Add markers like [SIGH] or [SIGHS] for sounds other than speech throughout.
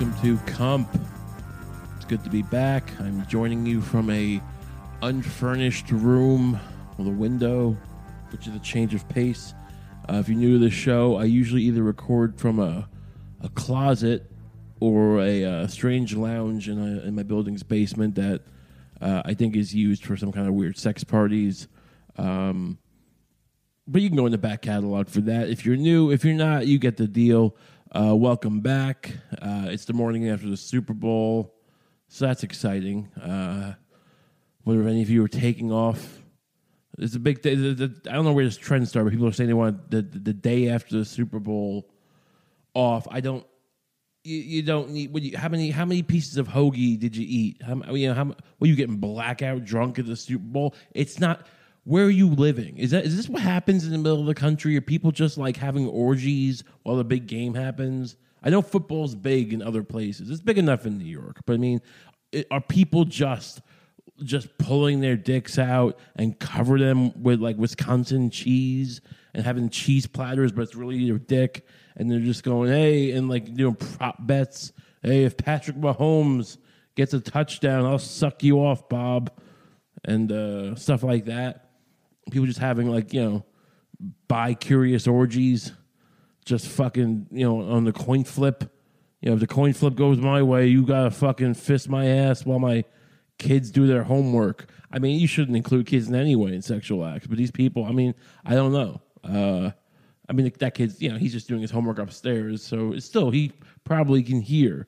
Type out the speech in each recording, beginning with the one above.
Welcome to Comp. It's good to be back. I'm joining you from a unfurnished room with a window, which is a change of pace. Uh, if you're new to the show, I usually either record from a, a closet or a, strange lounge in, a, in my building's basement that uh, I think is used for some kind of weird sex parties. Um, but you can go in the back catalog for that. If you're new, if you're not, you get the deal. Uh, welcome back. Uh, it's the morning after the Super Bowl, so that's exciting. Uh, wonder if any of you are taking off. It's a big day. the- the- I don't know where this trend started, but people are saying they want the, the, day after the Super Bowl off. I don't. You, you don't need. You, how many how many pieces of hoagie did you eat? How you know how were you getting blackout drunk at the Super Bowl? It's not. Where are you living? Is that is this what happens in the middle of the country? Are people just like having orgies while the big game happens? I know football's big in other places. It's big enough in New York, but I mean, it, are people just just pulling their dicks out and cover them with like Wisconsin cheese and having cheese platters, but it's really your dick, and they're just going, hey, and like doing prop bets. Hey, if Patrick Mahomes gets a touchdown, I'll suck you off, Bob, and uh, stuff like that. People just having like you know bi curious orgies, just fucking you know on the coin flip. You know, if the coin flip goes my way, you gotta fucking fist my ass while my kids do their homework. I mean, you shouldn't include kids in any way in sexual acts, but these people, I mean, I don't know. Uh, I mean, that kid's, you know, he's just doing his homework upstairs, so it's still he probably can hear.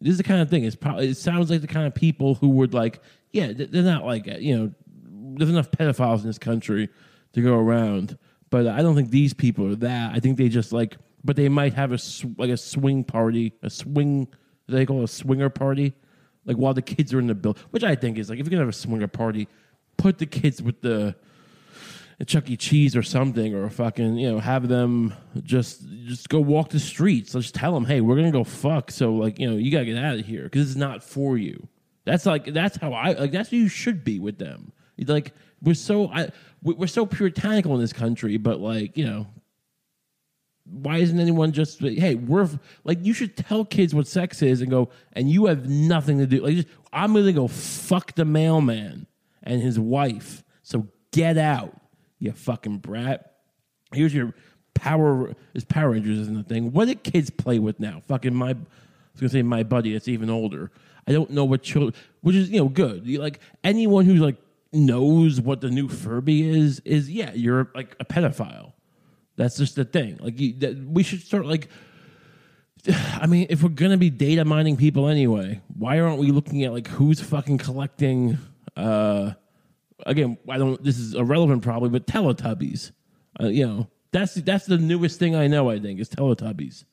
This is the kind of thing. It's probably it sounds like the kind of people who would like, yeah, they're not like you know, there's enough pedophiles in this country to go around, but I don't think these people are that. I think they just like, but they might have a sw- like a swing party, a swing. They call it a swinger party, like while the kids are in the bill, which I think is like if you're gonna have a swinger party, put the kids with the a Chuck E. Cheese or something, or fucking, you know, have them just just go walk the streets. Let's tell them, hey, we're gonna go fuck. So like, you know, you gotta get out of here because it's not for you. That's like that's how I like. That's who you should be with them. Like we're so I we- we're so puritanical in this country, but like you know, why isn't anyone just hey we're like you should tell kids what sex is and go and you have nothing to do like just, i'm gonna go fuck the mailman and his wife. So get out you fucking brat. Here's your power is power rangers isn't the thing. What do kids play with now? Fucking my i was gonna say my buddy that's even older. I don't know what children which is you know good. You, like anyone who's like knows what the new furby is is yeah you're like a pedophile that's just the thing. Like you, that, we should start like. [SIGHS] I mean, if we're gonna be data mining people anyway, why aren't we looking at like who's fucking collecting? uh Again, I don't. This is irrelevant probably, but Teletubbies. Uh, you know, that's that's the newest thing I know. I think is Teletubbies.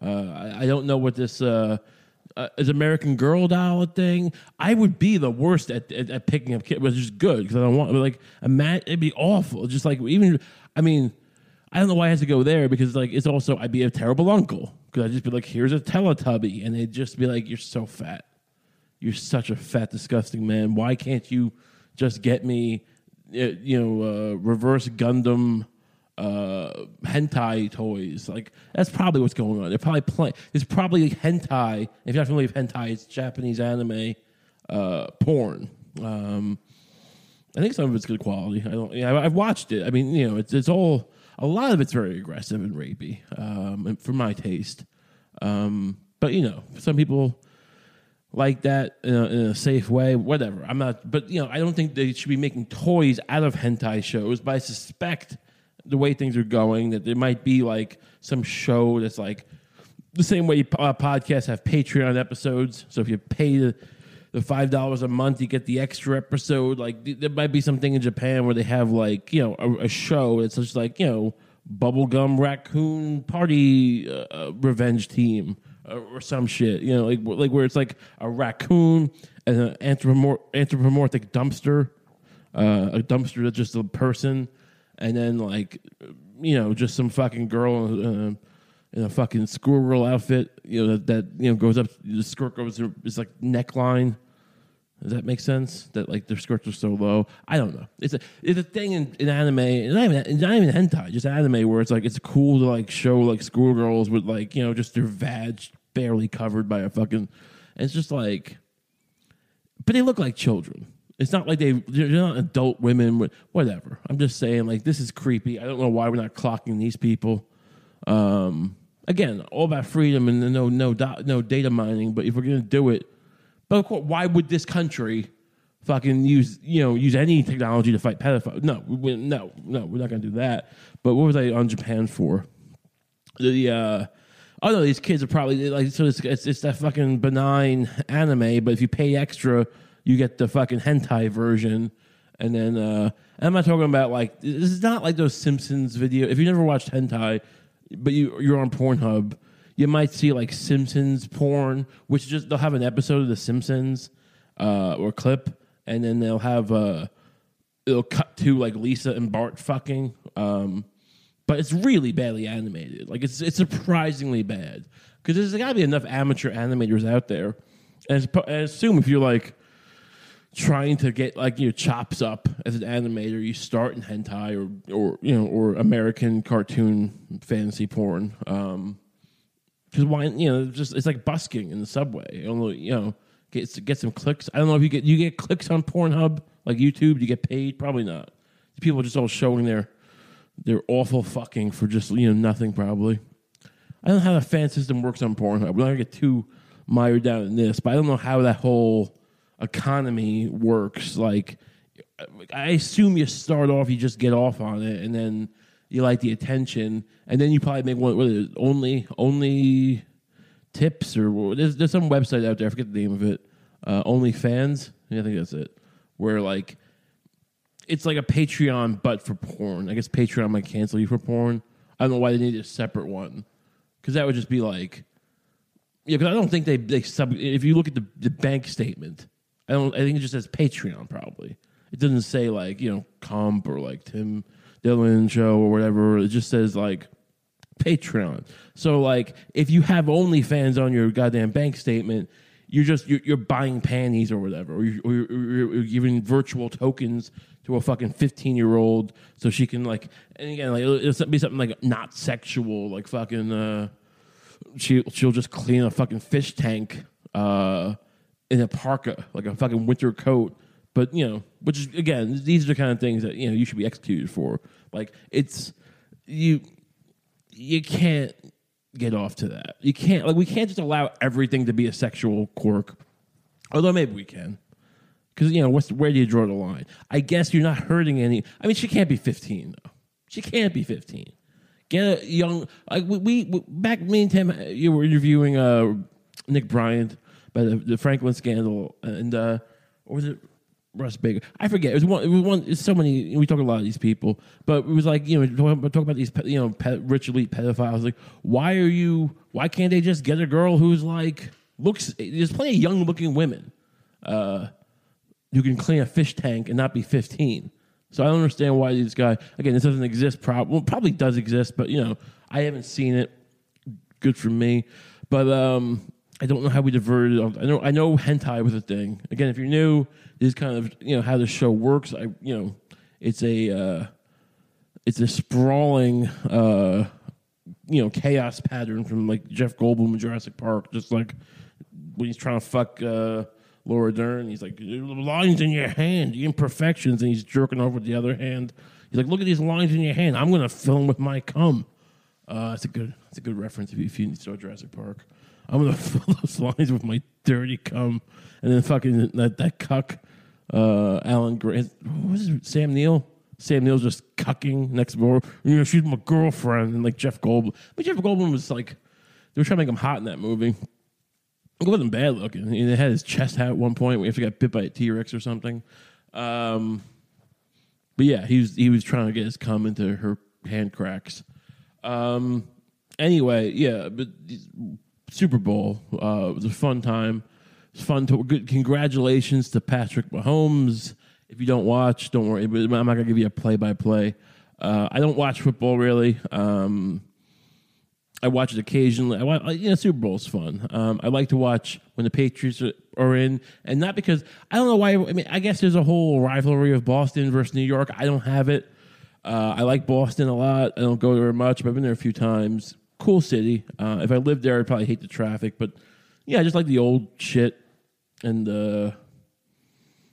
Uh, I, I don't know what this uh, uh, is American Girl doll a thing. I would be the worst at, at, at picking up kids, which is good because I don't want like imagine. It'd be awful. Just like even, I mean, I don't know why I have to go there because like it's also I'd be a terrible uncle because I'd just be like, here's a Teletubby, and they'd just be like, you're so fat, you're such a fat, disgusting man. Why can't you just get me, uh, you know, uh, reverse Gundam? Uh hentai toys like that's probably what's going on they're probably playing It's probably hentai if you're not familiar with hentai it's japanese anime uh porn um I think some of it's good quality. I don't. Yeah, I've watched it. I mean, you know, it's it's all a lot of it's very aggressive and rapey, um, for my taste. Um, but you know, some people like that in a, in a safe way. Whatever. I'm not. But you know, I don't think they should be making toys out of hentai shows. But I suspect the way things are going that there might be like some show that's like the same way uh, podcasts have Patreon episodes. So if you pay the, the five dollars a month, you get the extra episode. Like th- there might be something in Japan where they have like you know a, a show that's just like you know bubblegum raccoon party uh, uh, revenge team uh, or some shit. You know like like where it's like a raccoon and an anthropomor- anthropomorphic dumpster, uh, a dumpster that's just a person, and then like you know just some fucking girl. Uh, in a fucking schoolgirl outfit, you know that, that you know goes up. The skirt goes is like neckline. Does that make sense? That like their skirts are so low. I don't know. It's a it's a thing in, in anime. It's not even it's not even hentai. Just anime where it's like it's cool to like show like schoolgirls with like you know just their vag barely covered by a fucking. It's just like, but they look like children. It's not like they they're not adult women. Whatever. I'm just saying, like this is creepy. I don't know why we're not clocking these people. Um, again, all about freedom and no no no data mining. But if we're gonna do it, but of course, why would this country fucking use you know use any technology to fight pedophiles? No, we, no, no, we're not gonna do that. But what was I on Japan for? The uh, oh no, these kids are probably like so. It's, it's it's that fucking benign anime, but if you pay extra, you get the fucking hentai version. And then uh, I'm not talking about like this is not like those Simpsons video. If you never watched hentai, but you you're on Pornhub, you might see like Simpsons porn, which just they'll have an episode of The Simpsons uh, or clip, and then they'll have uh, it'll cut to like Lisa and Bart fucking. Um, but it's really badly animated. Like it's it's surprisingly bad because there's got to be enough amateur animators out there. And I assume if you're like trying to get like your chops up as an animator, you start in hentai or or you know or American cartoon fantasy porn. Um, because why you know just it's like busking in the subway. Know, you know get get some clicks. I don't know if you get you get clicks on Pornhub like YouTube. Do you get paid? Probably not. People are just all showing their their awful fucking for just you know nothing. Probably. I don't know how the fan system works on Pornhub. We're not gonna get too mired down in this, but I don't know how that whole economy works. Like, I assume you start off, you just get off on it, and then you like the attention, and then you probably make one. What is? Only, only tips or there's there's some website out there. I forget the name of it. Uh, OnlyFans. Yeah, I think that's it. Where like it's like a Patreon, but for porn. I guess Patreon might cancel you for porn. I don't know why they need a separate one because that would just be like, yeah. Because I don't think they they sub. If you look at the, the bank statement, I don't. I think it just says Patreon. Probably it doesn't say like you know comp or like Tim Dillon show or whatever. It just says like Patreon. So like if you have OnlyFans on your goddamn bank statement, you're just you're, you're buying panties or whatever, or you're, or you're, you're giving virtual tokens to a fucking 15 year old so she can like and again like it'll, it'll be something like not sexual like fucking uh she she'll just clean a fucking fish tank uh in a parka like a fucking winter coat but you know which is again these are the kind of things that you know you should be executed for like it's you you can't get off to that you can't like we can't just allow everything to be a sexual quirk although maybe we can because you know what's where do you draw the line? I guess you're not hurting any. I mean, she can't be 15 though. She can't be 15. Get a young like we, we, back me and Tim. You were interviewing uh, Nick Bryant by the, the Franklin scandal, and uh, or was it Russ Baker? I forget. It was one. It was one. It's so many. We talk a lot of these people, but it was like you know talk, talk about these you know rich elite pedophiles. Like, why are you? Why can't they just get a girl who's like looks? There's plenty of young looking women. Uh, who can clean a fish tank and not be 15. So I don't understand why these guys. Again, this doesn't exist. Prob- well, probably does exist, but you know, I haven't seen it. Good for me, but um, I don't know how we diverted. I know I know hentai was a thing. Again, if you're new, this is kind of you know how the show works. I you know, it's a uh, it's a sprawling uh, you know chaos pattern from like Jeff Goldblum in Jurassic Park, just like when he's trying to fuck uh, Laura Dern, he's like, "The lines in your hand, the imperfections, and he's jerking over with the other hand. He's like, look at these lines in your hand. I'm gonna film with my cum. Uh, that's a good, that's a good reference if you, if you saw Jurassic Park. I'm gonna [LAUGHS] fill those lines with my dirty cum, and then fucking that that cuck, uh, Alan Grant, what was it, Sam Neill. Sam Neill's just cucking next door. You know, she's my girlfriend, and like Jeff Goldblum. But Jeff Goldblum was like, they were trying to make him hot in that movie. It wasn't bad looking. He had his chest out at one point. We have to get bit by a T Rex or something. Um, but yeah, he was he was trying to get his cum into her hand cracks. Um, anyway, yeah, but Super Bowl uh, it was a fun time. It's fun to good. Congratulations to Patrick Mahomes. If you don't watch, don't worry. I'm not gonna give you a play by play. I don't watch football really. Um, I watch it occasionally. I watch, you know, Super Bowl's fun. Um, I like to watch when the Patriots are, are in, and not because I don't know why. I mean, I guess there's a whole rivalry of Boston versus New York. I don't have it. Uh, I like Boston a lot. I don't go there much, but I've been there a few times. Cool city. Uh, if I lived there, I'd probably hate the traffic, but yeah, I just like the old shit, and uh,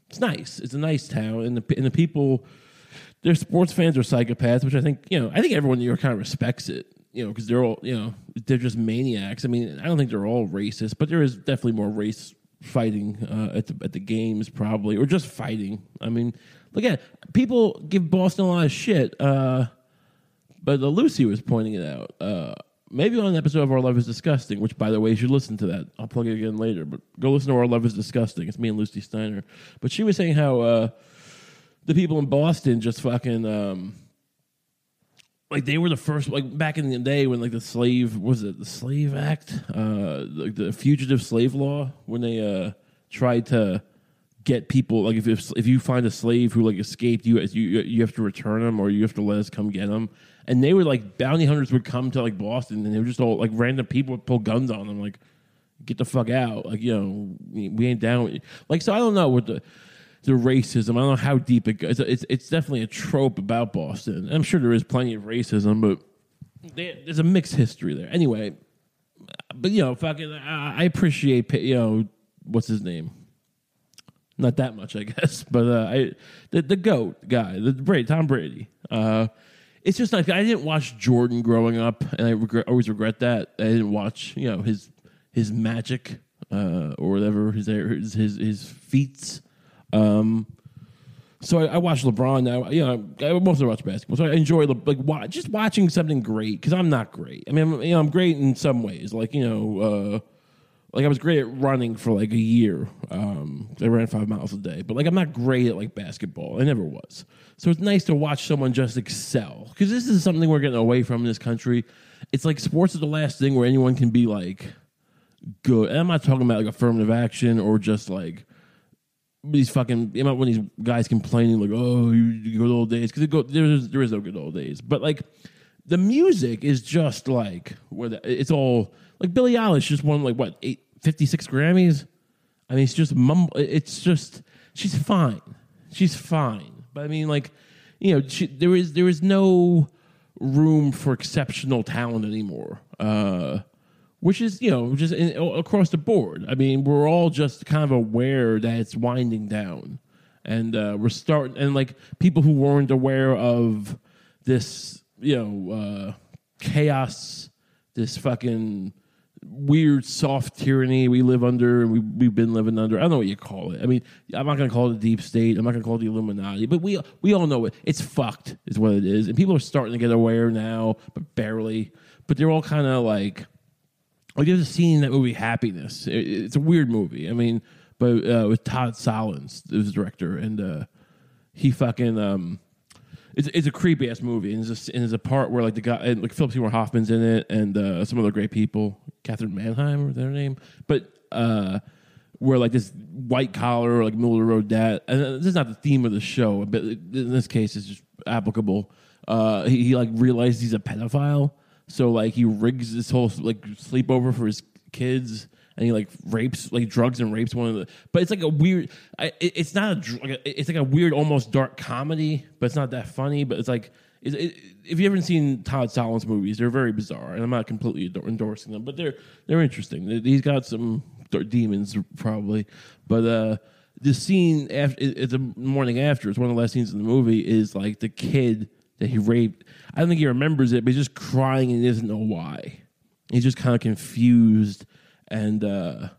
it's nice. It's a nice town, and the and the people, their sports fans are psychopaths, which I think you know. I think everyone in New York kind of respects it, you know, because they're all you know they're just maniacs. I mean, I don't think they're all racist, but there is definitely more race fighting uh, at the at the games probably, or just fighting. I mean, look at people give Boston a lot of shit, uh, but uh, Lucy was pointing it out. Uh, maybe on an episode of Our Love Is Disgusting, which by the way, you should listen to that. I'll plug it again later, but go listen to Our Love Is Disgusting. It's me and Lucy Steiner. But she was saying how uh, the people in Boston just fucking. Um, like they were the first like back in the day when like the slave was it the slave act uh like the fugitive slave law when they uh tried to get people like if if, if you find a slave who like escaped you you you have to return them or you have to let us come get them and they were like bounty hunters would come to like Boston and they were just all like random people would pull guns on them like get the fuck out like you know we ain't down like so I don't know what the the racism. I don't know how deep it goes. It's, it's definitely a trope about Boston. I'm sure there is plenty of racism, but there's a mixed history there. Anyway, but you know, fucking, I appreciate you know what's his name. Not that much, I [LAUGHS] guess, but uh, I the the goat guy, the Brady, Tom Brady. Uh, it's just like I didn't watch Jordan growing up, and I regret, always regret that I didn't watch you know his his magic uh, or whatever his his his, his feats. Um, so I, I watch LeBron now. You know, I mostly watch basketball, so I enjoy like wa- just watching something great because I'm not great. I mean, I'm, you know, I'm great in some ways. Like you know, uh, like I was great at running for like a year. Um, I ran five miles a day, but like I'm not great at like basketball. I never was. So it's nice to watch someone just excel because this is something we're getting away from in this country. It's like sports is the last thing where anyone can be like good. And I'm not talking about like affirmative action or just like these fucking you know when these guys complaining like oh you good old days because there's there is no good old days but like the music is just like where the, it's all like Billie Eilish just won like what eight, 56 Grammys? I mean it's just mumble it's just she's fine. She's fine. But I mean like you know she, there is there is no room for exceptional talent anymore uh which is you know just in, across the board. I mean, we're all just kind of aware that it's winding down, and uh, we're starting and like people who weren't aware of this, you know, uh, chaos, this fucking weird soft tyranny we live under and we, we've been living under. I don't know what you call it. I mean, I'm not going to call it the deep state. I'm not going to call it the Illuminati, but we we all know it. It's fucked, is what it is. And people are starting to get aware now, but barely. But they're all kind of like like there's a scene in that movie Happiness. It, it's a weird movie. I mean, but uh, with Todd Solondz, the director, and uh, he fucking um, it's it's a creepy ass movie, and there's a, and a part where like the guy and like Philip Seymour Hoffman's in it, and uh, some other great people, Katherine Manheim, or their name, but uh, where like this white collar, like middle of the road dad, and this is not the theme of the show, but in this case, it's just applicable. Uh, he, he like realizes he's a pedophile so like he rigs this whole like sleepover for his kids, and he like rapes, like drugs and rapes one of the. But it's like a weird. I, it, it's not a. It's like a weird, almost dark comedy, but it's not that funny. But it's like. It, it, if you haven't seen Todd Solondz movies, they're very bizarre, and I'm not completely endor- endorsing them, but they're they're interesting. He's got some demons probably, but uh, the scene after it's the morning after. It's one of the last scenes in the movie. Is like the kid that he raped. I don't think he remembers it, but he's just crying and he doesn't know why. He's just kind of confused and uh,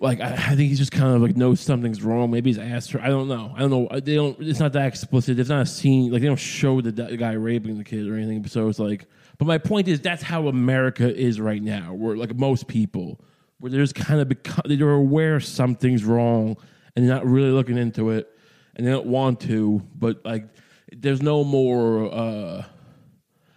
like I, I, think he's just kind of like knows something's wrong. Maybe he's asked her. I don't know. I don't know. They don't. It's not that explicit. It's not a scene. Like they don't show the, the guy raping the kid or anything. So it's like. But my point is that's how America is right now. Where like most people, where there's kind of become they're aware something's wrong and they're not really looking into it and they don't want to. But like there's no more. Uh,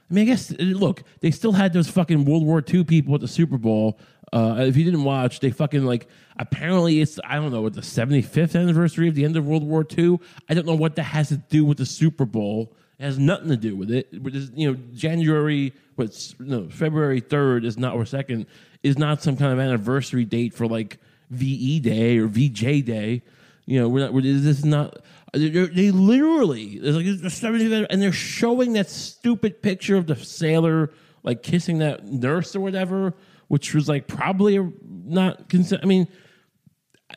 I mean, I guess look, they still had those fucking World War II people at the Super Bowl. Uh, if you didn't watch, they fucking like apparently it's I don't know what the 75th anniversary of the end of World War II. I don't know what that has to do with the Super Bowl. It has nothing to do with it. You know, January, what's no February third is not or second is not some kind of anniversary date for like VE Day or VJ Day. You know, we're not. We're, this is not. They literally, like a 70 and they're showing that stupid picture of the sailor like kissing that nurse or whatever, which was like probably not consent. I mean,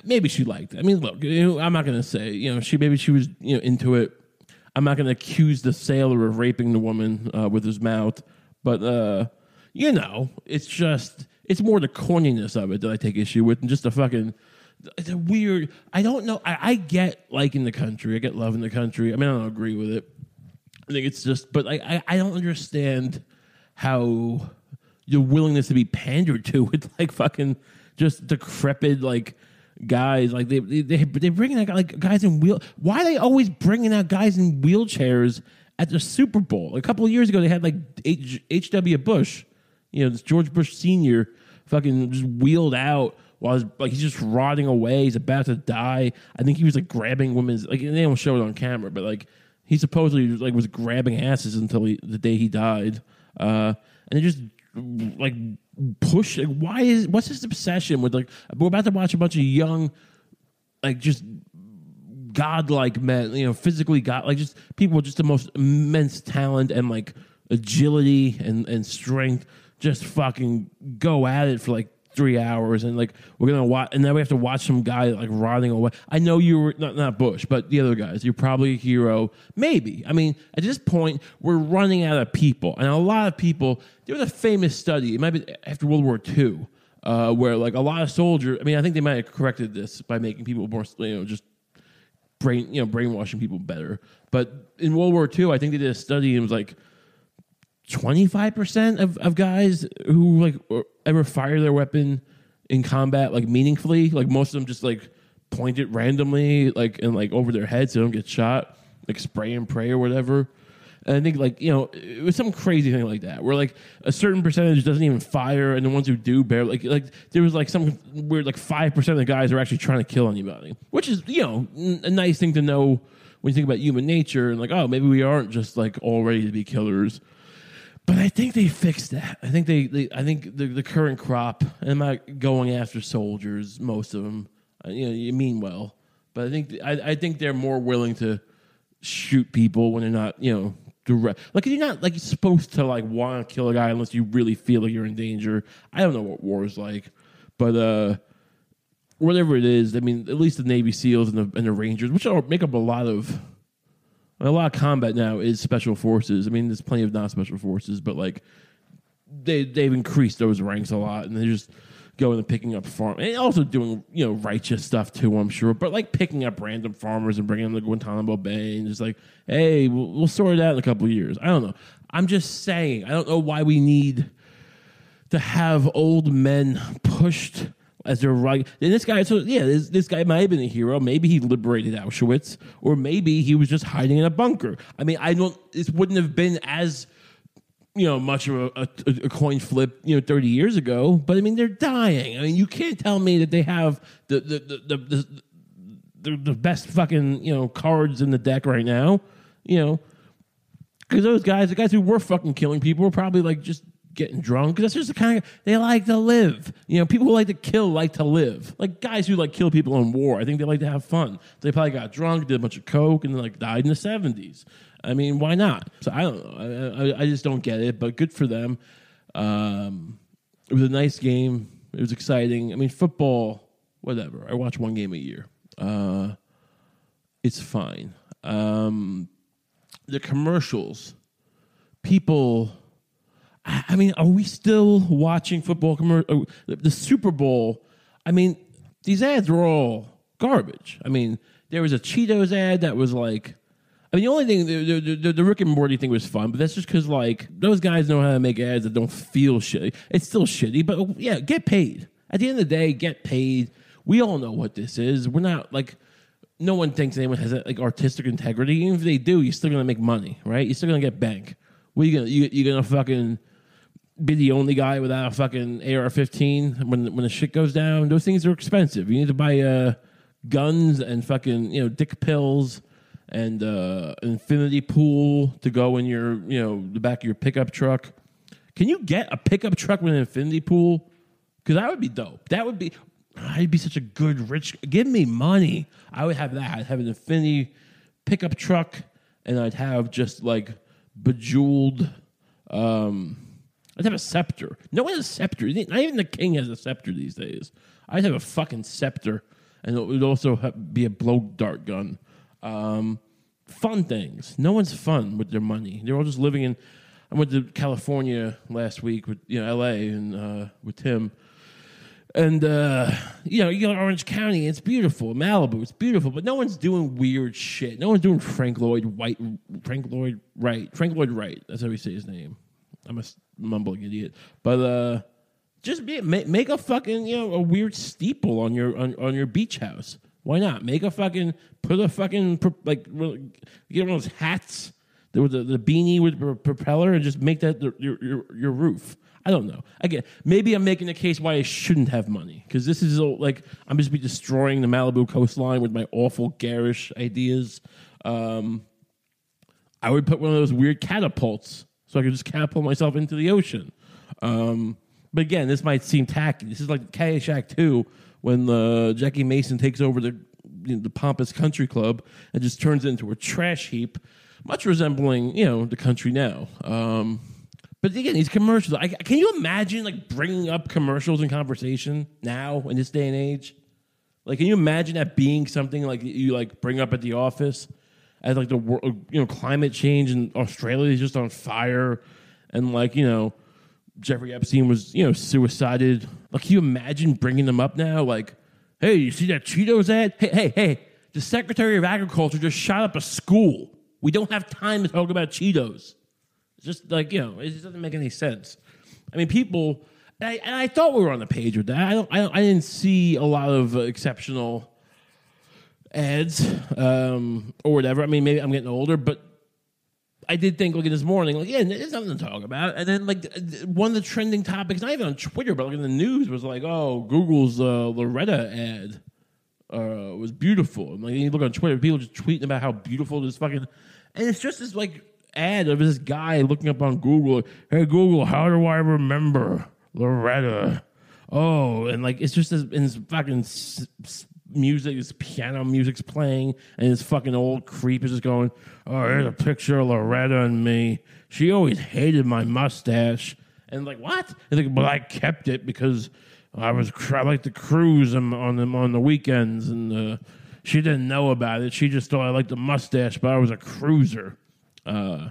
maybe she liked it. I mean, look, you know, I'm not gonna say you know she maybe she was you know into it. I'm not gonna accuse the sailor of raping the woman uh, with his mouth, but uh, you know, it's just it's more the corniness of it that I take issue with, and just the fucking a weird. I don't know. I, I get liking the country. I get loving the country. I mean, I don't agree with it. I think it's just, but I, I, I don't understand how your willingness to be pandered to with like fucking just decrepit like guys like they they they bringing out like guys in wheel. Why are they always bringing out guys in wheelchairs at the Super Bowl? A couple of years ago, they had like H W Bush, you know, this George Bush Senior, fucking just wheeled out while he's, like he's just rotting away. He's about to die. I think he was like grabbing women's like they don't show it on camera, but like he supposedly like was grabbing asses until he, the day he died. Uh, and they just like push. Like, why is what's this obsession with like we're about to watch a bunch of young, like just godlike men, you know, physically god like just people with just the most immense talent and like agility and and strength just fucking go at it for like three hours and like we're gonna watch and then we have to watch some guy like rotting away. I know you were not, not bush but the other guys. You're probably a hero. Maybe. I mean at this point we're running out of people. And a lot of people there was a famous study it might be after world war ii uh, where like a lot of soldiers i mean i think they might have corrected this by making people more you know just brain you know brainwashing people better. But in world war ii i think they did a study and it was like 25% of, of guys who like ever fire their weapon in combat like meaningfully like most of them just like point it randomly like and like over their heads so they don't get shot like spray and pray or whatever. And i think like you know it was some crazy thing like that where like a certain percentage doesn't even fire and the ones who do barely like like there was like some weird like 5% of the guys are actually trying to kill anybody which is you know a nice thing to know when you think about human nature and like oh maybe we aren't just like all ready to be killers but I think they fixed that. I think they, they I think the, the current crop, I'm not going after soldiers, most of them, uh, you know, you mean well, but I think I, I think they're more willing to shoot people when they're not, you know, direct. Like you're not like you're supposed to like want to kill a guy unless you really feel like you're in danger. I don't know what war is like, but uh, whatever it is, I mean, at least the Navy SEALs and the and the Rangers, which are make up a lot of a lot of combat now is special forces. I mean, there's plenty of non special forces, but like they they've increased those ranks a lot, and they're just going and picking up farm and also doing you know righteous stuff too. I'm sure, but like picking up random farmers and bringing them to Guantanamo Bay and just like, hey, we'll, we'll sort it out in a couple years. I don't know. I'm just saying. I don't know why we need to have old men pushed as they're right. And this guy, so yeah, this, this guy might have been a hero. Maybe he liberated Auschwitz, or maybe he was just hiding in a bunker. I mean, I don't. This wouldn't have been as you know much of a, a, a, coin flip you know 30 years ago but i mean they're dying i mean you can't tell me that they have the the the, the, the, the best fucking you know cards in the deck right now you know because those guys the guys who were fucking killing people were probably like just getting drunk. That's just the kind of they like to live. You know, people who like to kill like to live. Like guys who like kill people in war. I think they like to have fun. They probably got drunk, did a bunch of coke, and then like died in the seventies. I mean, why not? So I don't know. I, I, I just don't get it. But good for them. Um, it was a nice game. It was exciting. I mean, football, whatever. I watch one game a year. Uh, it's fine. Um, the commercials, people I mean, are we still watching football commercial? Uh, the Super Bowl. I mean, these ads were all garbage. I mean, there was a Cheetos ad that was like. I mean, the only thing the, the, the, the Rick and Morty thing was fun, but that's just because like those guys know how to make ads that don't feel shitty. It's still shitty, but yeah, get paid. At the end of the day, get paid. We all know what this is. We're not like no one thinks anyone has like artistic integrity. Even if they do, you're still gonna make money, right? You're still gonna get bank. What are you gonna you, you're gonna fucking be the only guy without a fucking AR-15 when when the shit goes down. Those things are expensive. You need to buy uh, guns and fucking you know dick pills and uh, infinity pool to go in your you know the back of your pickup truck. Can you get a pickup truck with an infinity pool? Because that would be dope. That would be. I'd be such a good rich. Give me money. I would have that. I'd have an infinity pickup truck, and I'd have just like bejeweled. Um, I'd have a scepter. No one has a scepter. Not even the king has a scepter these days. I'd have a fucking scepter, and it would also have, be a blow dart gun. Um, fun things. No one's fun with their money. They're all just living in. I went to California last week with you know L.A. and uh, with Tim, and uh, you know you go to Orange County. It's beautiful. Malibu. It's beautiful, but no one's doing weird shit. No one's doing Frank Lloyd White. Frank Lloyd Wright. Frank Lloyd Wright. That's how we say his name. I'm a mumbling idiot, but uh, just be, make, make a fucking you know a weird steeple on your on, on your beach house. Why not make a fucking put a fucking like get one of those hats there was the, the beanie with the propeller and just make that the, your, your your roof. I don't know. Again, maybe I'm making a case why I shouldn't have money because this is like I'm just be destroying the Malibu coastline with my awful garish ideas. Um, I would put one of those weird catapults so I could just catapult myself into the ocean. Um, but again, this might seem tacky. This is like Caddyshack 2 when uh, Jackie Mason takes over the you know, the pompous country club and just turns it into a trash heap, much resembling you know the country now. Um, but again, these commercials. I, can you imagine like bringing up commercials in conversation now in this day and age? Like, can you imagine that being something like you like bring up at the office? As like the you know climate change in Australia is just on fire, and like you know Jeffrey Epstein was, you know, suicided. Like, can you imagine bringing them up now? Like, hey, you see that Cheetos ad? Hey, hey, hey, the Secretary of Agriculture just shot up a school. We don't have time to talk about Cheetos. It's just like, you know, it just doesn't make any sense. I mean, people, and I, and I thought we were on the page with that. I, don't, I, don't, I didn't see a lot of uh, exceptional ads um, or whatever. I mean, maybe I'm getting older, but I did think, like, this morning, like, yeah, there's nothing to talk about. And then, like, one of the trending topics, not even on Twitter, but like in the news, was like, oh, Google's uh, Loretta ad uh, was beautiful. And, like, you look on Twitter, people just tweeting about how beautiful this fucking, and it's just this like ad of this guy looking up on Google, hey Google, how do I remember Loretta? Oh, and like it's just this, this fucking music, his piano music's playing, and his fucking old creep is just going, "Oh, here's a picture of Loretta and me. She always hated my mustache." And like, what? And like, but I kept it because I was I like to cruise on them on the weekends, and uh, she didn't know about it. She just thought I liked the mustache, but I was a cruiser. Uh,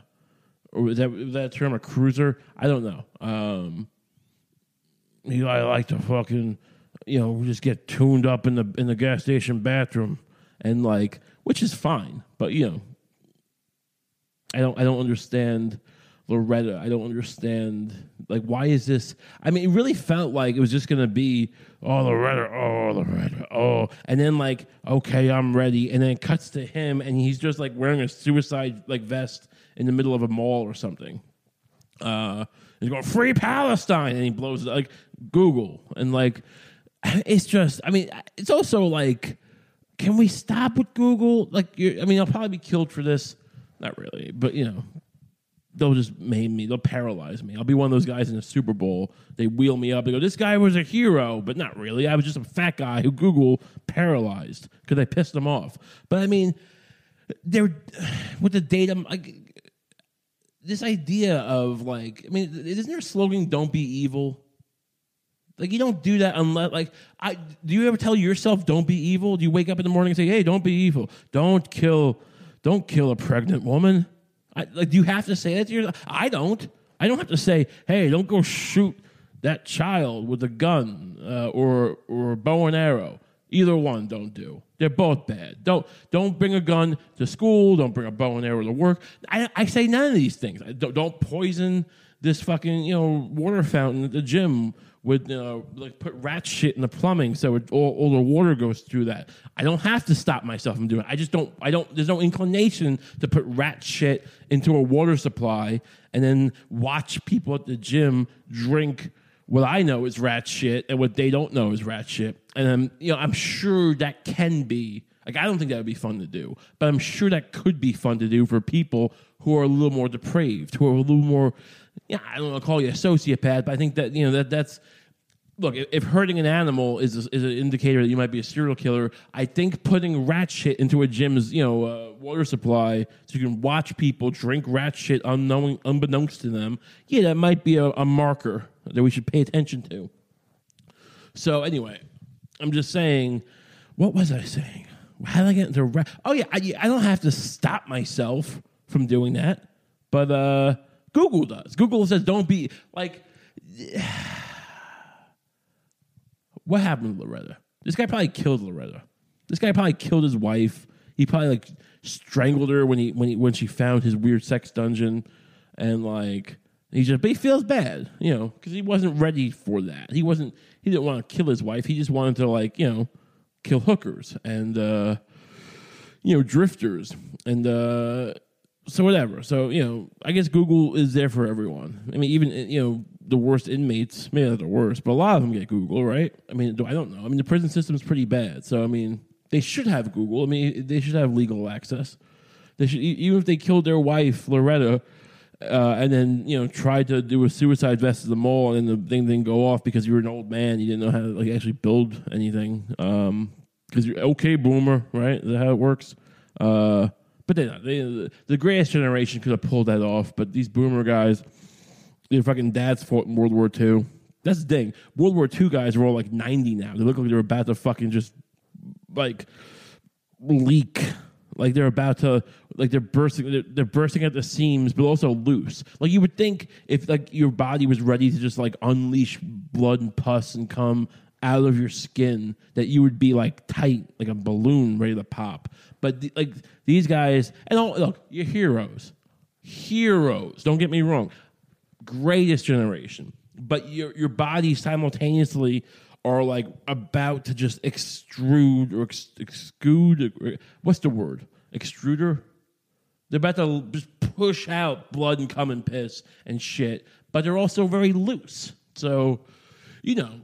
or that that term a cruiser? I don't know. Um, you know, I like to fucking you know, just get tuned up in the in the gas station bathroom and like which is fine, but you know, I don't I don't understand Loretta. I don't understand like why is this? I mean, it really felt like it was just gonna be oh Loretta, oh Loretta, oh, and then like okay, I'm ready, and then it cuts to him, and he's just like wearing a suicide like vest in the middle of a mall or something. Uh, he's going free Palestine, and he blows it like Google, and like [CLEARS THROAT] it's just, I mean, it's also like, can we stop with Google? Like, I mean, I'll probably be killed for this. Not really, but you know, they'll just maim me. They'll paralyze me. I'll be one of those guys in the Super Bowl. They wheel me up. They go, "This guy was a hero," but not really. I was just a fat guy who Google paralyzed because I pissed them off. But I mean, they're [SIGHS] with the data. Like this idea of like, I mean, isn't there a slogan? Don't be evil. Like you don't do that unless like I do you ever tell yourself don't be evil? Do you wake up in the morning and say, "Hey, don't be evil. Don't kill don't kill a pregnant woman." I, like do you have to say that to yourself? I don't. I don't have to say, "Hey, don't go shoot that child with a gun uh, or or bow and arrow." Either one don't do. They're both bad. Don't don't bring a gun to school. Don't bring a bow and arrow to work. I, I say none of these things. Don't, don't poison this fucking you know water fountain at the gym with uh, like put rat shit in the plumbing so it, all, all the water goes through that. I don't have to stop myself from doing it. I just don't. I don't. There's no inclination to put rat shit into a water supply and then watch people at the gym drink what I know is rat shit and what they don't know is rat shit. And I'm you know I'm sure that can be like I don't think that would be fun to do, but I'm sure that could be fun to do for people who are a little more depraved, who are a little more yeah, I don't want to call you a sociopath, but I think that you know that that's look, if, hurting an animal is is an indicator that you might be a serial killer, I think putting rat shit into a gym's you know uh, water supply so you can watch people drink rat shit unknowing, unbeknownst to them, yeah, that might be a, a marker that we should pay attention to. So anyway, I'm just saying, what was I saying? How did I get into rat? Oh yeah, I, I don't have to stop myself from doing that, but uh, Google does. Google says don't be like. [SIGHS] What happened to Loretta? This guy probably killed Loretta. This guy probably killed his wife. He probably like strangled her when he when he when she found his weird sex dungeon, and like he just but he feels bad, you know, because he wasn't ready for that. He wasn't. He didn't want to kill his wife. He just wanted to like you know kill hookers and uh, you know drifters and uh, so whatever. So you know, I guess Google is there for everyone. I mean, even you know the worst inmates, maybe not the worst, but a lot of them get Google, right? I mean, I don't know. I mean, the prison system is pretty bad, so I mean, they should have Google. I mean, they should have legal access. They should even if they killed their wife Loretta. Uh, and then you know tried to do a suicide vest at the mall, and the thing didn't go off because you were an old man. You didn't know how to like actually build anything. Because um, you're okay, boomer, right? Is that how it works? Uh, but they, they, the greatest generation could have pulled that off. But these boomer guys, their fucking dads fought in World War II. That's the thing. World War II guys are all like 90 now. They look like they're about to fucking just like leak. Like they're about to, like they're bursting, they're, they're bursting at the seams, but also loose. Like you would think if like your body was ready to just like unleash blood and pus and come out of your skin, that you would be like tight, like a balloon ready to pop. But the, like these guys, and all, look, you're heroes, heroes. Don't get me wrong greatest generation, but your your body simultaneously are like about to just extrude or ex- extrude. What's the word? Extruder. They're about to just push out blood and cum and piss and shit, but they're also very loose. So, you know,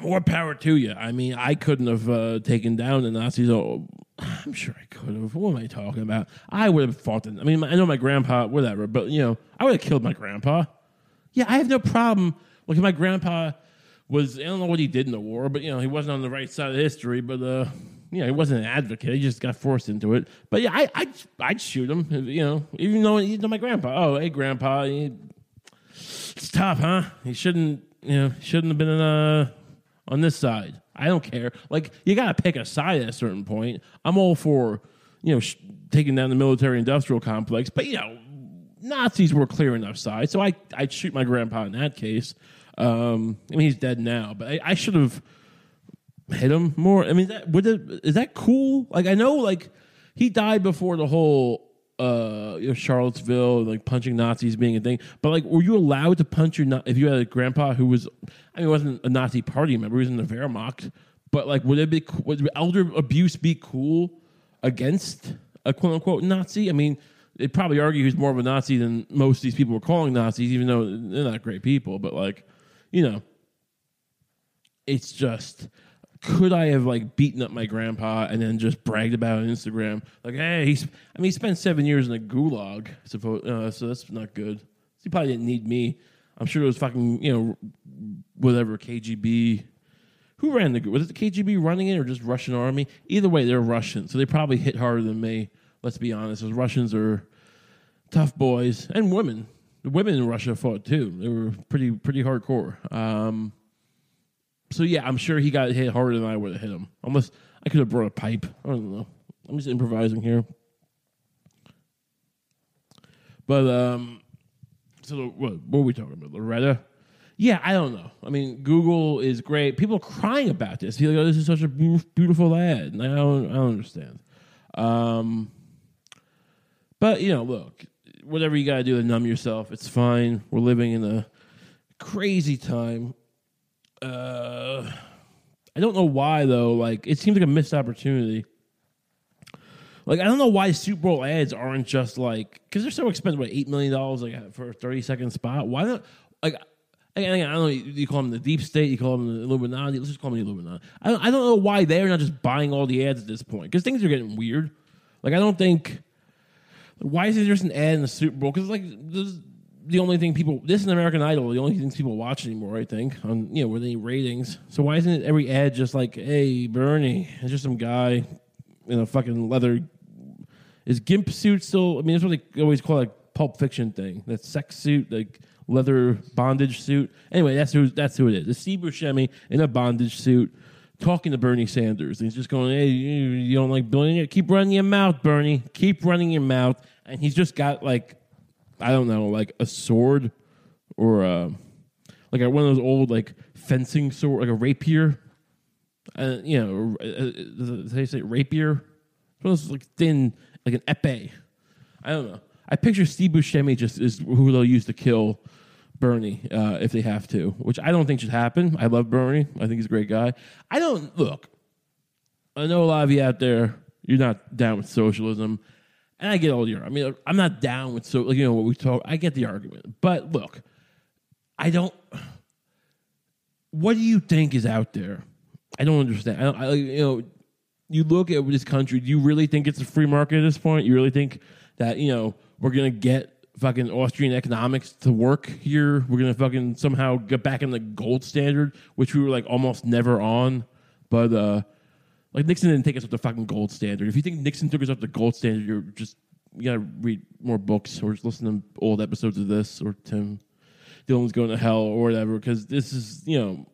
more power to you. I mean, I couldn't have uh, taken down the Nazis. Oh, I'm sure I could have. What am I talking about? I would have fought them. I mean, I know my grandpa, whatever, but you know, I would have killed my grandpa. Yeah, I have no problem. Like my grandpa was, I don't know what he did in the war, but you know, he wasn't on the right side of history. But uh, you know, he wasn't an advocate. He just got forced into it. But yeah, I, I'd, I'd shoot him. You know, even though he's my grandpa. Oh, hey, grandpa, he, it's tough, huh? He shouldn't, you know, shouldn't have been in, uh, on this side. I don't care. Like you got to pick a side at a certain point. I'm all for you know sh- taking down the military industrial complex, but you know Nazis were clear enough side, so I I'd shoot my grandpa in that case. Um, I mean he's dead now, but I, I should have hit him more. I mean, that, would it, is that cool? Like I know like he died before the whole uh, you know, Charlottesville, like punching Nazis being a thing. But like, were you allowed to punch your if you had a grandpa who was, I mean, wasn't a Nazi party member, he was in the Wehrmacht. But like, would it be would elder abuse be cool against a quote unquote Nazi? I mean, they'd probably argue he's more of a Nazi than most of these people were calling Nazis, even though they're not great people. But like, you know, it's just could I have like beaten up my grandpa and then just bragged about it on Instagram? Like, hey, he's, I mean, he spent seven years in a gulag, so, uh, so that's not good. He probably didn't need me. I'm sure it was fucking, you know, whatever, KGB. Who ran the, was it the KGB running it or just Russian army? Either way, they're Russian, so they probably hit harder than me. Let's be honest. Those Russians are tough boys and women. The women in Russia fought too. They were pretty, pretty hardcore. Um, so yeah, I'm sure he got hit harder than I would have hit him. Unless I could have brought a pipe. I don't know. I'm just improvising here. But um, so what, what we talking about? Loretta? Yeah, I don't know. I mean, Google is great. People are crying about this. Feel like, oh, this is such a beautiful ad. And I don't, I don't understand. Um, but you know, look, whatever you got to do to numb yourself, it's fine. We're living in a crazy time uh, I don't know why though. Like it seems like a missed opportunity. Like I don't know why Super Bowl ads aren't just like because they're so expensive. What eight million dollars like for a thirty second spot? Why don't Like I, I don't know. You call them the deep state. You call them the Illuminati. Let's just call them the Illuminati. I don't, I don't know why they're not just buying all the ads at this point because things are getting weird. Like I don't think. Why is there just an ad in the Super Bowl? Because like the only thing people this is American Idol, the only things people watch anymore, I think, on you know, with any ratings. So why isn't every ad just like, hey, Bernie? It's just some guy in a fucking leather is gimp suit still I mean that's what they always call like pulp fiction thing. That sex suit, like leather bondage suit. Anyway, that's who that's who it is. It's Steve Buscemi in a bondage suit talking to Bernie Sanders. And he's just going, Hey, you, you don't like Bernie? Keep running your mouth, Bernie. Keep running your mouth. And he's just got like I don't know, like a sword or a, like one of those old like fencing sword, like a rapier. Uh, you know, uh, they say rapier. Those like thin, like an epee. I don't know. I picture Steve Buscemi just is who they'll use to kill Bernie uh, if they have to, which I don't think should happen. I love Bernie. I think he's a great guy. I don't look. I know a lot of you out there. You're not down with socialism. And I get all. I mean, I'm not down with so you know what we talk. I get the argument, but look, I don't. What do you think is out there? I don't understand. I, don't, I you know, you look at this country. Do you really think it's a free market at this point? You really think that you know we're gonna get fucking Austrian economics to work here? We're gonna fucking somehow get back in the gold standard, which we were like almost never on. But uh like Nixon didn't take us up the fucking gold standard. If you think Nixon took us up the gold standard, you're just you gotta read more books or just listen to old episodes of this or Tim Dillon's going to hell or whatever. Because this is you know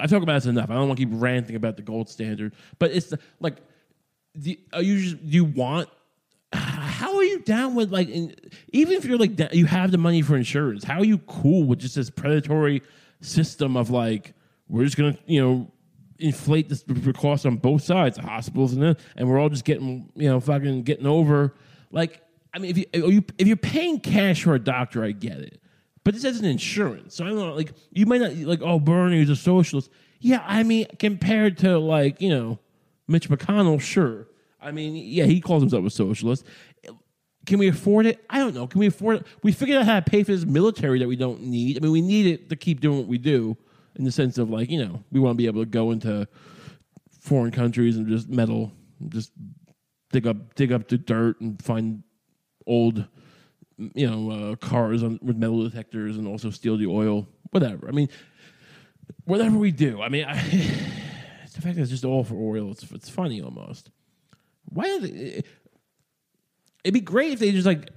I talk about this enough. I don't want to keep ranting about the gold standard, but it's the, like the are you just do you want how are you down with like in, even if you're like you have the money for insurance how are you cool with just this predatory system of like we're just gonna you know inflate the cost on both sides, the hospitals and and we're all just getting you know fucking getting over. Like, I mean, if you, you if you're paying cash for a doctor, I get it, but this isn't insurance, so I don't know. Like, you might not like, oh, Bernie's a socialist. Yeah, I mean, compared to like you know Mitch McConnell, sure. I mean, yeah, he calls himself a socialist. Can we afford it? I don't know. Can we afford it? We figured out how to pay for this military that we don't need. I mean, we need it to keep doing what we do in the sense of like you know we want to be able to go into foreign countries and just meddle, just dig up dig up the dirt and find old you know uh, cars on, with metal detectors and also steal the oil. Whatever. I mean, whatever we do. I mean, I, [SIGHS] the fact that it's just all for oil. It's it's funny almost. Why? Are they, it'd be great if they just like.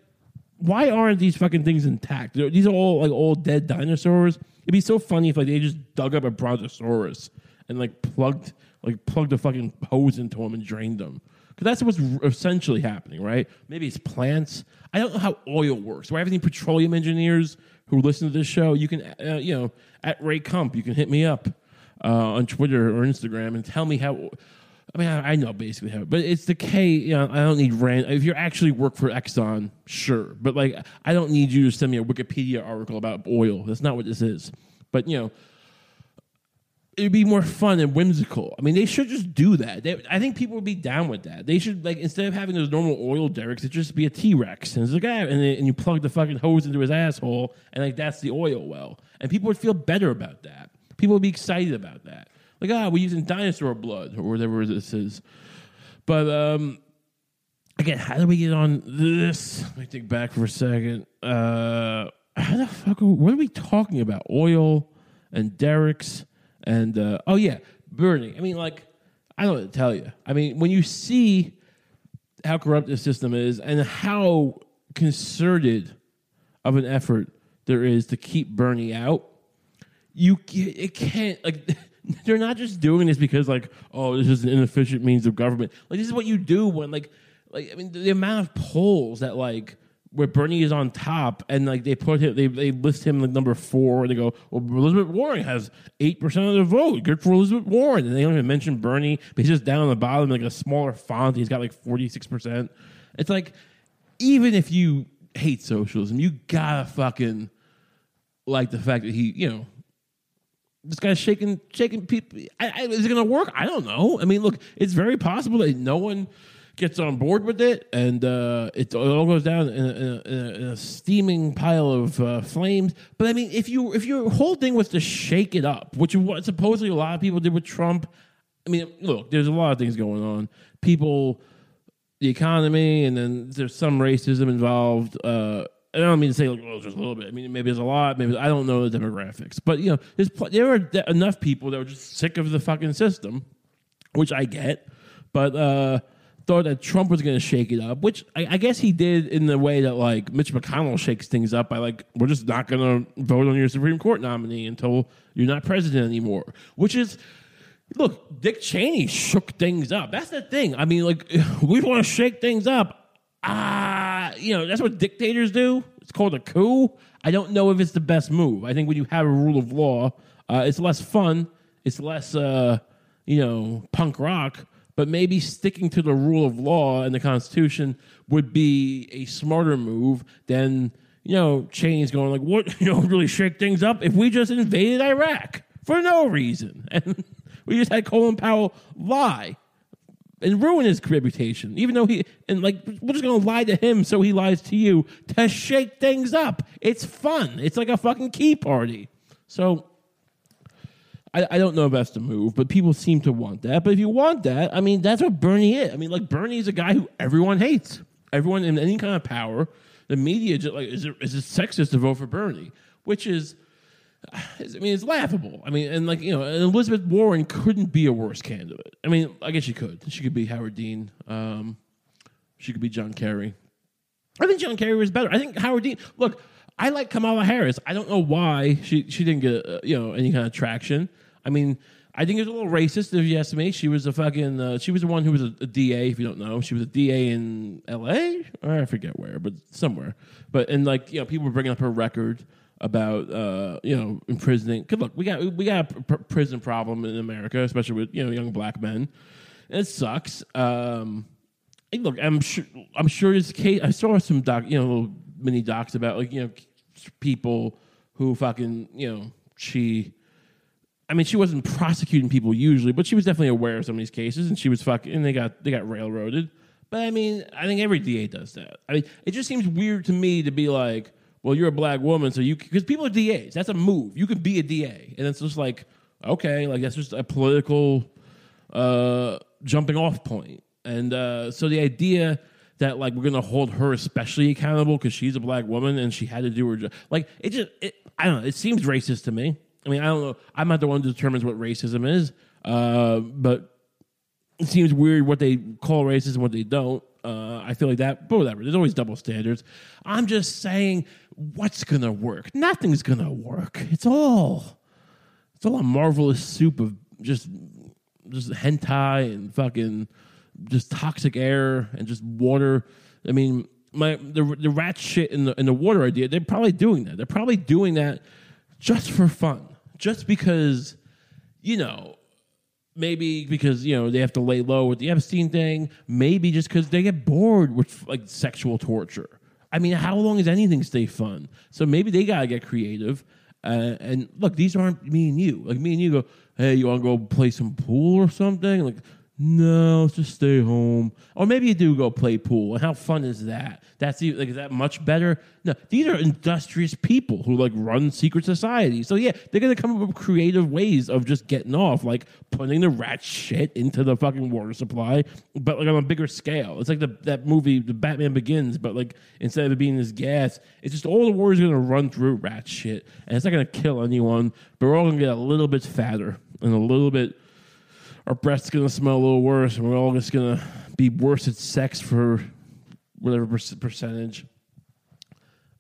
Why aren't these fucking things intact? These are all like old dead dinosaurs It'd be so funny if like they just dug up a brontosaurus and like plugged like plugged a fucking hose into them and drained them. Because that's what's essentially happening, right? Maybe it's plants. I don't know how oil works. Do I have any petroleum engineers who listen to this show? You can, uh, you know, at Ray Kump, you can hit me up uh, on Twitter or Instagram and tell me how. I mean, I, I know basically how, but it's the K. You know, I don't need rand. If you actually work for Exxon, sure, but like, I don't need you to send me a Wikipedia article about oil. That's not what this is. But you know, it'd be more fun and whimsical. I mean, they should just do that. They, I think people would be down with that. They should like instead of having those normal oil derricks, it just be a T Rex, and it's like ah, and, and you plug the fucking hose into his asshole, and like that's the oil well, and people would feel better about that. People would be excited about that like ah, we're using dinosaur blood or whatever this is. But um, again, how do we get on this? Let me think back for a second. Uh, how the fuck? Are, what are we talking about? Oil and derricks and uh, oh yeah, Bernie. I mean, like I don't to tell you. I mean, when you see how corrupt the system is and how concerted of an effort there is to keep Bernie out, you it can't like [LAUGHS] [LAUGHS] they're not just doing this because like oh this is an inefficient means of government like this is what you do when like like i mean the, amount of polls that like where Bernie is on top, and like they put him, they they list him like number four, and they go, "Well, Elizabeth Warren has eight percent of the vote. Good for Elizabeth Warren." And they don't even mention Bernie, but he's just down on the bottom, like a smaller font. He's got like forty six percent. It's like even if you hate socialism, you gotta fucking like the fact that he, you know, this guy's shaking shaking people. I, I, is it going to work? I don't know. I mean, look, it's very possible that no one gets on board with it, and uh, it, it, all goes down in a, in a, in a steaming pile of uh, flames. But I mean, if you if your whole thing was to shake it up, which what supposedly a lot of people did with Trump. I mean, look, there's a lot of things going on. People, the economy, and then there's some racism involved. Uh, I don't mean to say like, well, just a little bit. I mean, maybe it's a lot. Maybe I don't know the demographics, but you know, there's pl- there are enough people that were just sick of the fucking system, which I get. But uh, thought that Trump was going to shake it up, which I, I, guess he did in the way that like Mitch McConnell shakes things up by like we're just not going to vote on your Supreme Court nominee until you're not president anymore, which is. Look, Dick Cheney shook things up. That's the thing. I mean, like, [LAUGHS] we want to shake things up. Ah, you know, that's what dictators do. It's called a coup. I don't know if it's the best move. I think when you have a rule of law, uh, it's less fun. It's less, uh, you know, punk rock but maybe sticking to the rule of law and the Constitution would be a smarter move than you know Cheney's going like, what [LAUGHS] you know, really shake things up if we just invaded Iraq for no reason [LAUGHS] and we just had Colin Powell lie and ruin his reputation, even though he and like we're just gonna lie to him so he lies to you to shake things up. It's fun. It's like a fucking key party. So I, I don't know if that's the move, but people seem to want that. But if you want that, I mean, that's what Bernie is. I mean, like Bernie's a guy who everyone hates. Everyone in any kind of power, the media just like is it, is it sexist to vote for Bernie, which is. I mean, it's laughable. I mean, and like you know, Elizabeth Warren couldn't be a worse candidate. I mean, I guess she could. She could be Howard Dean. Um, she could be John Kerry. I think John Kerry was better. I think Howard Dean. Look, I like Kamala Harris. I don't know why she she didn't get uh, you know any kind of traction. I mean, I think it's a little racist if you ask me. She was a fucking. Uh, she was the one who was a, a, DA. If you don't know, she was a DA in L.A. or I forget where, but somewhere. But and like you know, people were bringing up her record about uh, you know imprisoning. Cause look, we got we got a pr- prison problem in America, especially with you know young black men. It sucks. Um, look, I'm sure I'm sure this case. I saw some doc, you know, mini docs about like you know people who fucking you know she I mean, she wasn't prosecuting people usually, but she was definitely aware of some of these cases, and she was fucking. And they got they got railroaded. But I mean, I think every DA does that. I mean, it just seems weird to me to be like, well, you're a black woman, so you because people are DAs. That's a move. You could be a DA, and it's just like, okay, like that's just a political uh, jumping off point. And uh, so the idea that like we're gonna hold her especially accountable because she's a black woman and she had to do her job, like it just, it, I don't know. It seems racist to me. I mean, I don't know. I'm not the one who determines what racism is, uh, but it seems weird what they call racism, and what they don't. Uh, I feel like that, but whatever. There's always double standards. I'm just saying, what's gonna work? Nothing's gonna work. It's all, it's all a marvelous soup of just, just hentai and fucking, just toxic air and just water. I mean, my the the rat shit in the in the water idea. They're probably doing that. They're probably doing that just for fun just because, you know, maybe because you know they have to lay low with the Epstein thing, maybe just because they get bored with like sexual torture. I mean, how long does anything stay fun? So maybe they gotta get creative. Uh, and look, these aren't me and you. Like me and you go, hey, you want to go play some pool or something? Like, no, just stay home. Or maybe you do go play pool. And how fun is that? That's even, like is that much better? No, these are industrious people who like run secret societies. So yeah, they're gonna come up with creative ways of just getting off, like putting the rat shit into the fucking water supply, but like on a bigger scale. It's like the that movie, The Batman Begins, but like instead of it being this gas, it's just all the water's gonna run through rat shit, and it's not gonna kill anyone. But we're all gonna get a little bit fatter and a little bit our breath's gonna smell a little worse, and we're all just gonna be worse at sex for whatever percentage.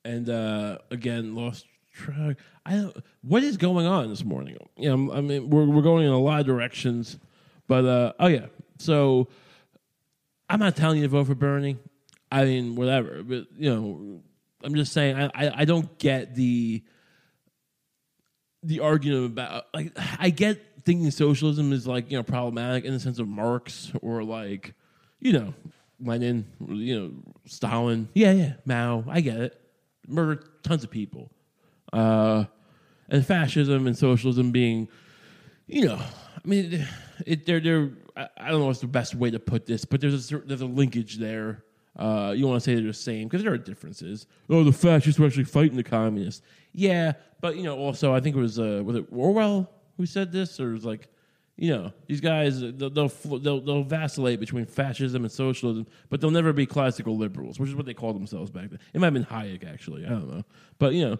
And uh, again, lost track. I don't. What is going on this morning? You know, I mean, we're we're going in a lot of directions, but uh, oh yeah. So I'm not telling you to vote for Bernie. I mean, whatever. But you know, I'm just saying I, I, I don't get the the argument about like I get thinking socialism is like you know problematic in the sense of Marx or like you know Lenin, you know Stalin. Yeah, yeah, Mao. I get it. Murdered tons of people. Uh, and fascism and socialism being, you know, I mean, it, they're they're. I don't know what's the best way to put this, but there's a there's a linkage there. Uh, you want to say they're the same because there are differences. Oh, the fascists were actually fighting the communists. Yeah, but you know, also I think it was uh, was it Orwell who said this, or was like You know, these guys they'll, they'll they'll vacillate between fascism and socialism, but they'll never be classical liberals, which is what they called themselves back then. It might have been Hayek actually. I don't know, but you know,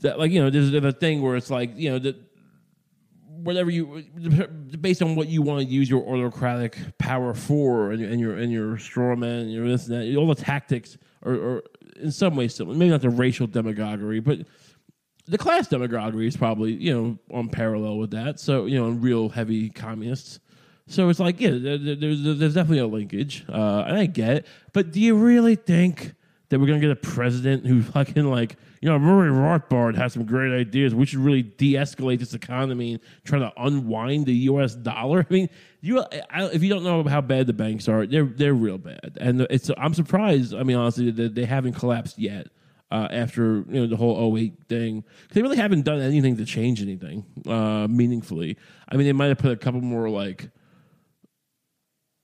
that like you know, there's a thing where it's like you know that whatever you based on what you want to use your autocratic power for and, and your and your straw man and your this and that all the tactics are, are in some ways similar maybe not the racial demagoguery but the class demagoguery is probably you know on parallel with that so you know real heavy communists so it's like yeah there's there's definitely a linkage uh, and I get it but do you really think that we're gonna get a president who fucking like you know, Murray Rothbard has some great ideas. We should really de-escalate this economy and try to unwind the U.S. dollar. [LAUGHS] I mean, you I, if you don't know how bad the banks are, they're they're real bad, and it's I'm surprised. I mean, honestly, that they haven't collapsed yet. Uh, after you know the whole 08 thing, they really haven't done anything to change anything uh, meaningfully. I mean, they might have put a couple more like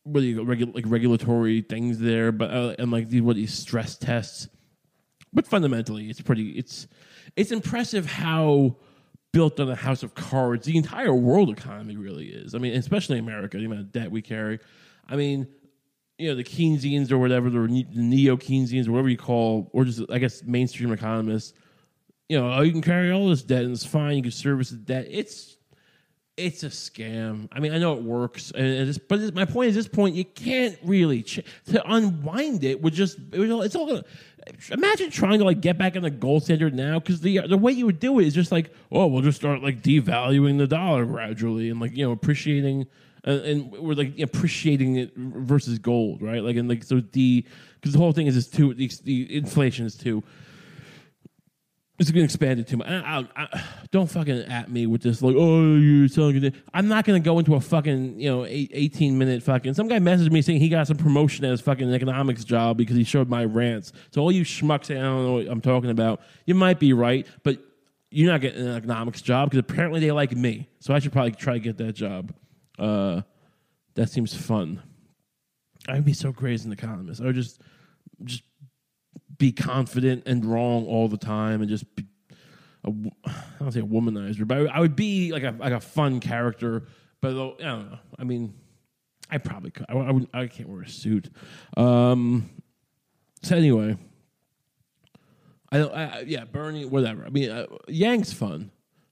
what do you regu- like regulatory things there, but uh, and like these what these stress tests but fundamentally, it's pretty. It's it's impressive how built on a house of cards the entire world economy really is. I mean, especially America, the amount of debt we carry. I mean, you know, the Keynesians or whatever, the neo Keynesians, or whatever you call, or just I guess mainstream economists. You know, oh, you can carry all this debt and it's fine. You can service the debt. It's it's a scam. I mean, I know it works, and just, but my point is, this point you can't really ch- to unwind it would just it would, it's all gonna imagine trying to like get back in the gold standard now because the the way you would do it is just like oh we'll just start like devaluing the dollar gradually and like you know appreciating uh, and we're like appreciating it versus gold right like and like so the because the whole thing is this too the, the inflation is too it's been expanded too much. I, I, I, don't fucking at me with this like, oh, you're selling it. I'm not gonna go into a fucking you know eight, 18 minute fucking. Some guy messaged me saying he got some promotion at his fucking economics job because he showed my rants. So all you schmucks say I don't know what I'm talking about. You might be right, but you're not getting an economics job because apparently they like me. So I should probably try to get that job. Uh, that seems fun. I'd be so great as an economist. I would just just be confident and wrong all the time and just be a, [SIGHS] I don't say a womanizer, but I, would be like a like a fun character. But I don't know. I mean, I probably could. I, I, I can't wear a suit. Um, so anyway, I don't. I, yeah, Bernie, whatever. I mean, uh, Yang's fun,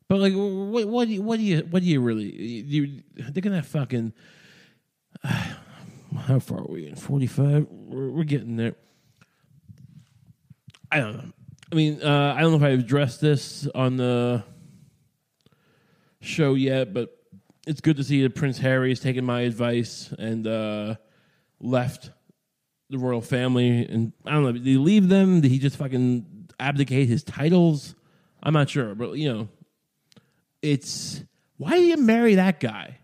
but like, what, what do you, what do you, what do you really? You, they're gonna fucking. Uh, [SIGHS] how far are we in? Forty five. We're, we're getting there. I don't know. I mean, uh, I don't know if I've addressed this on the show yet, but it's good to see that Prince Harry has taken my advice and uh, left the royal family. And I don't know, did he leave them? Did he just fucking abdicate his titles? I'm not sure, but you know, it's why do you marry that guy?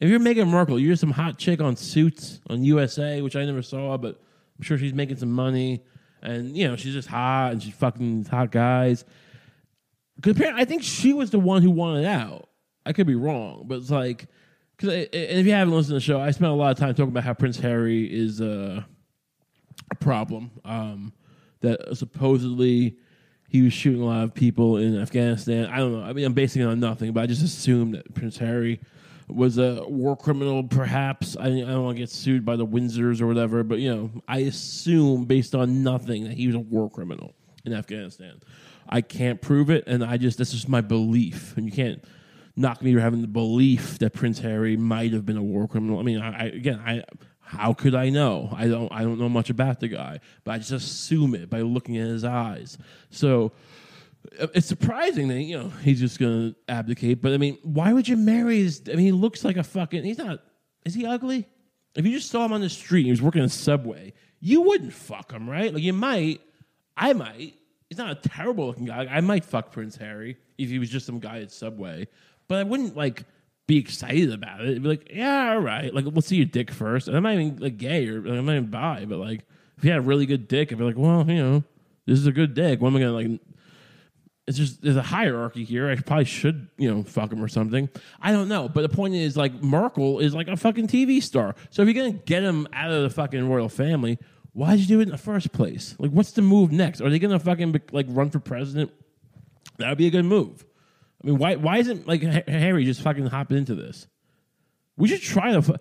If you're Meghan Markle, you're some hot chick on Suits on USA, which I never saw, but I'm sure she's making some money and you know she's just hot and she's fucking hot guys. Because I think she was the one who wanted out. I could be wrong, but it's like because and if you haven't listened to the show, I spent a lot of time talking about how Prince Harry is uh, a problem. Um, that supposedly he was shooting a lot of people in Afghanistan. I don't know. I mean, I'm basing it on nothing, but I just assumed that Prince Harry was a war criminal, perhaps. I, I don't want to get sued by the Windsors or whatever, but you know, I assume based on nothing that he was a war criminal in Afghanistan. I can't prove it, and I just that's just my belief, and you can't knock me for having the belief that Prince Harry might have been a war criminal. I mean, I, I again, I how could I know? I don't I don't know much about the guy, but I just assume it by looking at his eyes. So uh, it's surprising that you know he's just gonna abdicate. But I mean, why would you marry his? I mean, he looks like a fucking. He's not. Is he ugly? If you just saw him on the street, he was working in subway. You wouldn't fuck him, right? Like you might. I might. He's not a terrible looking guy. I might fuck Prince Harry if he was just some guy at Subway, but I wouldn't like be excited about it. Be like, yeah, all right. Like, we'll see your dick first. And I'm not even like gay or like, I'm not even bi, but like, if you had a really good dick, I'd be like, well, you know, this is a good dick. What am I gonna like it's just there's a hierarchy here. I probably should, you know, fuck him or something. I don't know. But the point is, like, Markle is like a fucking TV star. So if you're gonna get him out of the fucking royal family, why'd you do it in the first place? Like, what's the move next? Are they gonna fucking like run for president? That would be a good move. I mean, why why isn't like Harry just fucking hopping into this? We should try to.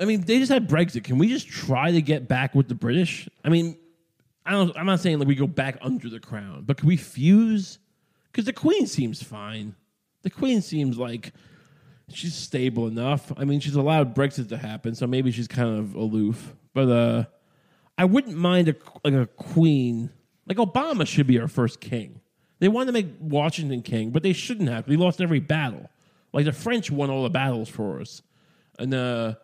I mean, they just had Brexit. Can we just try to get back with the British? I mean, I don't. I'm not saying like we go back under the crown, but can we fuse? Because the Queen seems fine. The Queen seems like she's stable enough. I mean, she's allowed Brexit to happen, so maybe she's kind of aloof. But uh, I wouldn't mind a like a queen. Like Obama should be our first king. They wanted to make Washington king, but they shouldn't have. We lost every battle. Like the French won all the battles for us, and uh,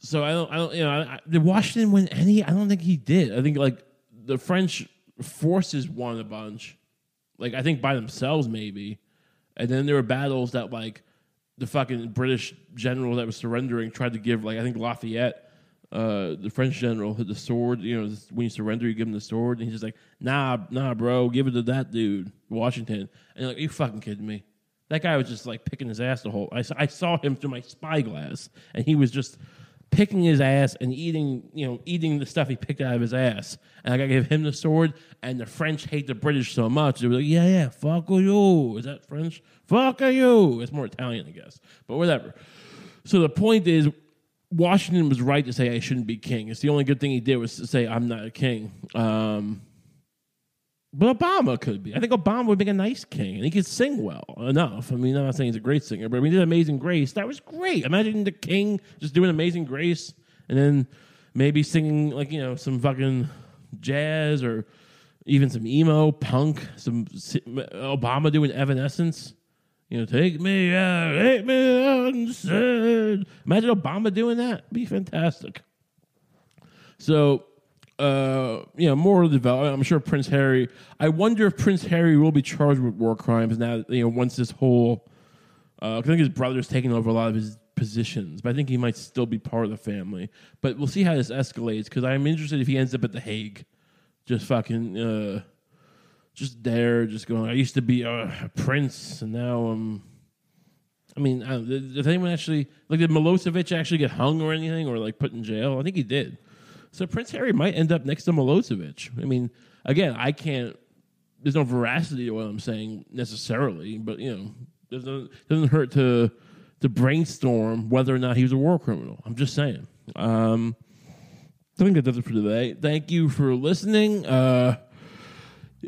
so I don't, I don't, you know, I, did Washington win any? I don't think he did. I think like the French forces won a bunch, like I think by themselves maybe, and then there were battles that like the fucking British general that was surrendering tried to give like I think Lafayette, uh, the French general, had the sword. You know, when you surrender, you give him the sword, and he's just like, "Nah, nah, bro, give it to that dude, Washington." And you're like, Are you fucking kidding me? That guy was just like picking his ass the whole. I, I saw him through my spyglass, and he was just picking his ass and eating, you know, eating the stuff he picked out of his ass. And I gotta give him the sword. And the French hate the British so much. They were like, yeah, yeah, fuck you. Is that French? Fuck you. It's more Italian, I guess. But whatever. So the point is, Washington was right to say I shouldn't be king. It's the only good thing he did was to say I'm not a king. Um, but Obama could be. I think Obama would make a nice king, and he could sing well enough. I mean, I'm not saying he's a great singer, but when he did Amazing Grace, that was great. Imagine the king just doing Amazing Grace, and then maybe singing like you know some fucking jazz or even some emo punk. Some Obama doing Evanescence. You know, take me out, take me out instead. Imagine Obama doing that. Be fantastic. So, uh, you know, more development. I'm sure Prince Harry. I wonder if Prince Harry will be charged with war crimes now. You know, once this whole, uh, I think his brother's taking over a lot of his positions, but I think he might still be part of the family. But we'll see how this escalates because I'm interested if he ends up at the Hague, just fucking, uh, just there, just going. I used to be a prince, and now I'm. I mean, I did, did anyone actually like did Milosevic actually get hung or anything, or like put in jail? I think he did. So Prince Harry might end up next to Milosevic. I mean, again, I can't. There's no veracity to what I'm saying necessarily, but you know, doesn't doesn't hurt to to brainstorm whether or not he was a war criminal. I'm just saying. Um, I think that does it for today. Thank you for listening. Uh,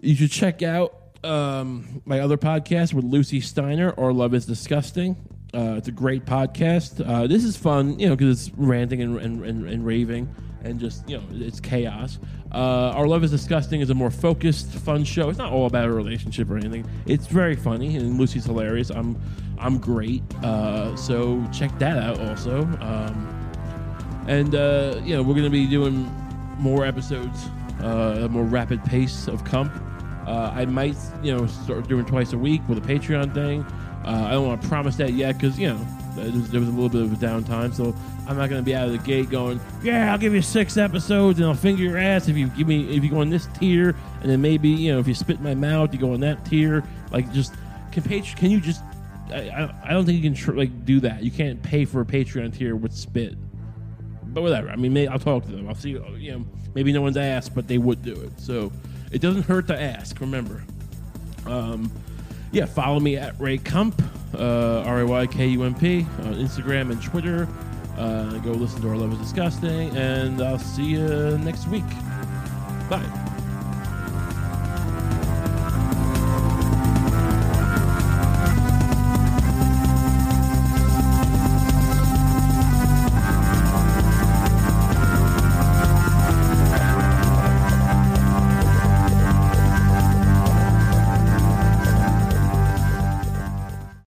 you should check out um, my other podcast with Lucy Steiner, Our Love is Disgusting. Uh, it's a great podcast. Uh, this is fun, you know, because it's ranting and, and, and, and raving and just, you know, it's chaos. Uh, Our Love is Disgusting is a more focused, fun show. It's not all about a relationship or anything. It's very funny, and Lucy's hilarious. I'm, I'm great. Uh, so check that out also. Um, and uh, you know we're gonna be doing more episodes, uh, a more rapid pace of Comp. Uh, I might you know start doing twice a week with a Patreon thing. Uh, I don't want to promise that yet because you know there was, there was a little bit of a downtime, so I'm not gonna be out of the gate going, yeah, I'll give you six episodes and I'll finger your ass if you give me if you go on this tier, and then maybe you know if you spit in my mouth, you go on that tier. Like just can Patreon? Can you just? I, I, I don't think you can tr- like do that. You can't pay for a Patreon tier with spit but whatever. I mean, may, I'll talk to them. I'll see. You know, maybe no one's asked, but they would do it. So it doesn't hurt to ask. Remember. Um, yeah, follow me at Ray Kump, uh, R A Y K U M P, on Instagram and Twitter. Uh, go listen to Our Love is Disgusting, and I'll see you next week. Bye.